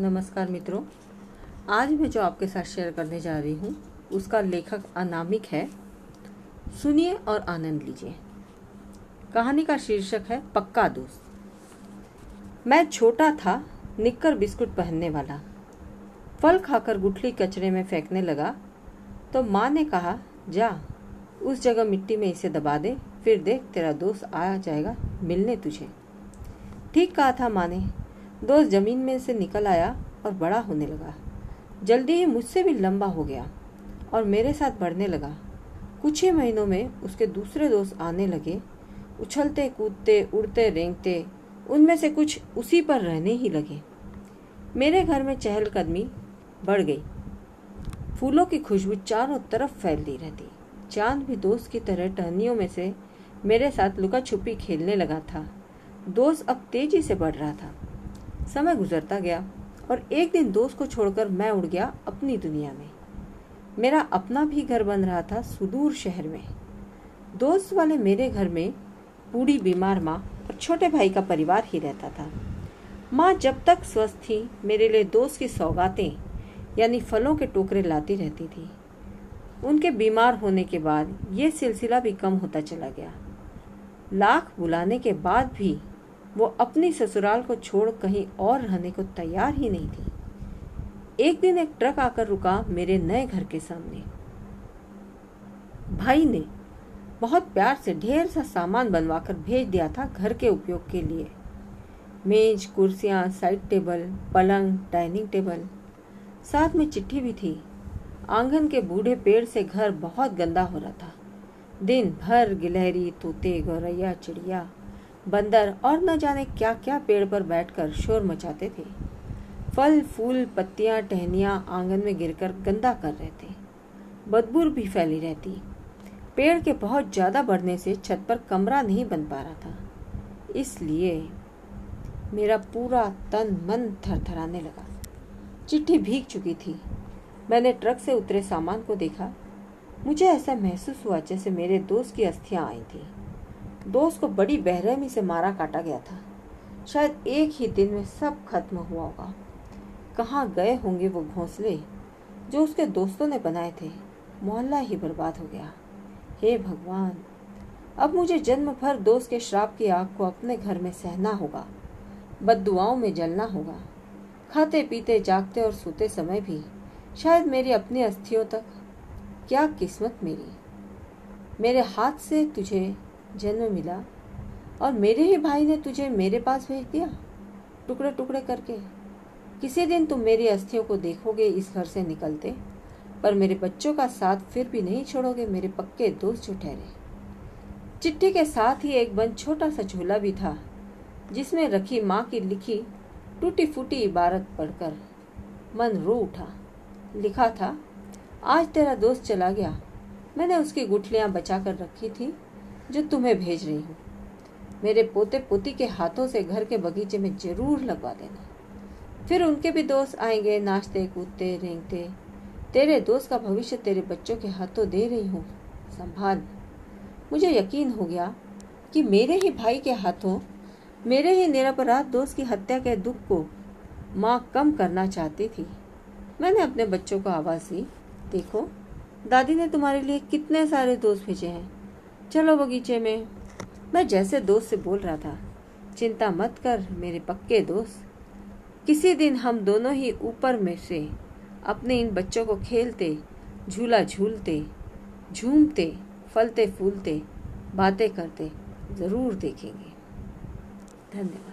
नमस्कार मित्रों। आज मैं जो आपके साथ शेयर करने जा रही हूँ, उसका लेखक अनामिक है। सुनिए और आनंद लीजिए। कहानी का शीर्षक है, पक्का दोस्त। मैं छोटा था, निक्कर बिस्कुट पहनने वाला। फल खाकर गुठली कचरे में फेंकने लगा तो माँ ने कहा, जा, उस जगह मिट्टी में इसे दबा दे, फिर देख तेरा दोस्त आ जाएगा मिलने तुझे। ठीक कहा था माँ ने। दोस्त ज़मीन में से निकल आया और बड़ा होने लगा। जल्दी ही मुझसे भी लंबा हो गया और मेरे साथ बढ़ने लगा। कुछ ही महीनों में उसके दूसरे दोस्त आने लगे। उछलते, कूदते, उड़ते, रेंगते, उनमें से कुछ उसी पर रहने ही लगे। मेरे घर में चहलकदमी बढ़ गई। फूलों की खुशबू चारों तरफ़ फैलती रहती। चाँद भी दोस्त की तरह टहनियों में से मेरे साथ लुका छुपी खेलने लगा था। दोस्त अब तेज़ी से बढ़ रहा था। समय गुजरता गया और एक दिन दोस्त को छोड़कर मैं उड़ गया अपनी दुनिया में। मेरा अपना भी घर बन रहा था सुदूर शहर में। दोस्त वाले मेरे घर में बूढ़ी बीमार माँ और छोटे भाई का परिवार ही रहता था। माँ जब तक स्वस्थ थी, मेरे लिए दोस्त की सौगातें, यानी फलों के टोकरे लाती रहती थी। उनके बीमार होने के बाद ये सिलसिला भी कम होता चला गया। लाख बुलाने के बाद भी वो अपनी ससुराल को छोड़ कहीं और रहने को तैयार ही नहीं थी। एक दिन एक ट्रक आकर रुका मेरे नए घर के सामने। भाई ने बहुत प्यार से ढेर सा सामान बनवाकर भेज दिया था घर के उपयोग के लिए। मेज, कुर्सियाँ साइड टेबल पलंग डाइनिंग टेबल साथ में चिट्ठी भी थी। आँगन के बूढ़े पेड़ से घर बहुत गंदा हो रहा था। दिन भर गिलहरी, तोते, गौरैया, चिड़िया बंदर और न जाने क्या क्या पेड़ पर बैठकर शोर मचाते थे। फल, फूल, पत्तियाँ, टहनियाँ आँगन में गिरकर गंदा कर रहे थे बदबूर भी फैली रहती। पेड़ के बहुत ज़्यादा बढ़ने से छत पर कमरा नहीं बन पा रहा था। इसलिए मेरा पूरा तन मन थरथराने लगा। चिट्ठी भीग चुकी थी। मैंने ट्रक से उतरे सामान को देखा। मुझे ऐसा महसूस हुआ जैसे मेरे दोस्त की अस्थियाँ आई थी। दोस्त को बड़ी बेरहमी से मारा काटा गया था। शायद एक ही दिन में सब खत्म हुआ होगा। कहाँ गए होंगे वो घोंसले? जो उसके दोस्तों ने बनाए थे। मोहल्ला ही बर्बाद हो गया। हे भगवान! अब मुझे जन्म भर दोस्त के श्राप की आग को अपने घर में सहना होगा। बदुआओं में जलना होगा। खाते पीते जागते और सोते समय भी शायद मेरी अपनी अस्थियों तक। क्या किस्मत मेरी? मेरे हाथ से तुझे जन्म मिला और मेरे ही भाई ने तुझे मेरे पास भेज दिया, टुकड़े टुकड़े करके। किसी दिन तुम मेरी अस्थियों को देखोगे, इस घर से निकलते, पर मेरे बच्चों का साथ फिर भी नहीं छोड़ोगे, मेरे पक्के दोस्त जो ठहरे। चिट्ठी के साथ ही एक बंद छोटा सा झूला भी था, जिसमें रखी माँ की लिखी टूटी फूटी इबारत पढ़कर मन रो उठा। लिखा था, आज तेरा दोस्त चला गया। मैंने उसकी गुठलियाँ बचा कर रखी थी जो तुम्हें भेज रही हूँ। मेरे पोते पोती के हाथों से घर के बगीचे में ज़रूर लगवा देना। फिर उनके भी दोस्त आएँगे, नाचते, कूदते, रेंगते। तेरे दोस्त का भविष्य तेरे बच्चों के हाथों दे रही हूँ। संभाल। मुझे यकीन हो गया कि मेरे ही भाई के हाथों, मेरे ही निरपराध दोस्त की हत्या के दुख को माँ कम करना चाहती थी। मैंने अपने बच्चों को आवाज़ दी, देखो, दादी ने तुम्हारे लिए कितने सारे दोस्त भेजे हैं। चलो बगीचे में। मैं जैसे दोस्त से बोल रहा था, चिंता मत कर मेरे पक्के दोस्त। किसी दिन हम दोनों ही ऊपर में से अपने इन बच्चों को खेलते, झूला झूलते, झूमते, फलते फूलते बातें करते ज़रूर देखेंगे। धन्यवाद।